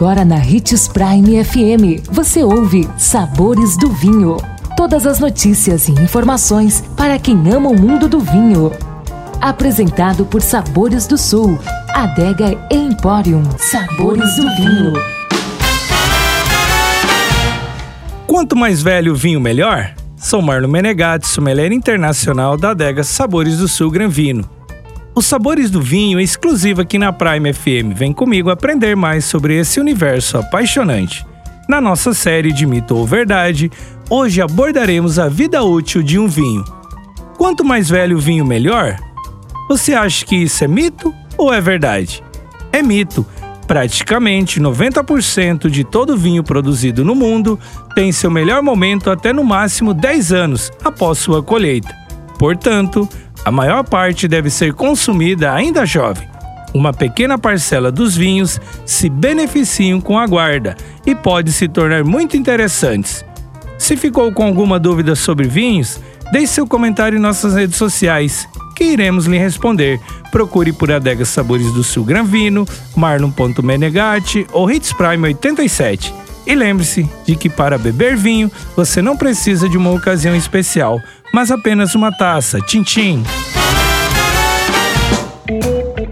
Agora na Ritz Prime FM, você ouve Sabores do Vinho. Todas as notícias e informações para quem ama o mundo do vinho. Apresentado por Sabores do Sul, Adega Emporium. Sabores do Vinho. Quanto mais velho o vinho, melhor? Sou Marlon Menegatti, sommelier internacional da adega Sabores do Sul Gran Vino. Os Sabores do Vinho é exclusivo aqui na Prime FM. Vem comigo aprender mais sobre esse universo apaixonante. Na nossa série de Mito ou Verdade, hoje abordaremos a vida útil de um vinho. Quanto mais velho o vinho, melhor? Você acha que isso é mito ou é verdade? É mito. Praticamente 90% de todo vinho produzido no mundo tem seu melhor momento até no máximo 10 anos após sua colheita. Portanto, a maior parte deve ser consumida ainda jovem. Uma pequena parcela dos vinhos se beneficiam com a guarda e pode se tornar muito interessantes. Se ficou com alguma dúvida sobre vinhos, deixe seu comentário em nossas redes sociais, que iremos lhe responder. Procure por Adega Sabores do Sul Gran Vino, Marlon.menegatti ou Hits Prime 87. E lembre-se de que para beber vinho, você não precisa de uma ocasião especial mas apenas uma taça. Tchim,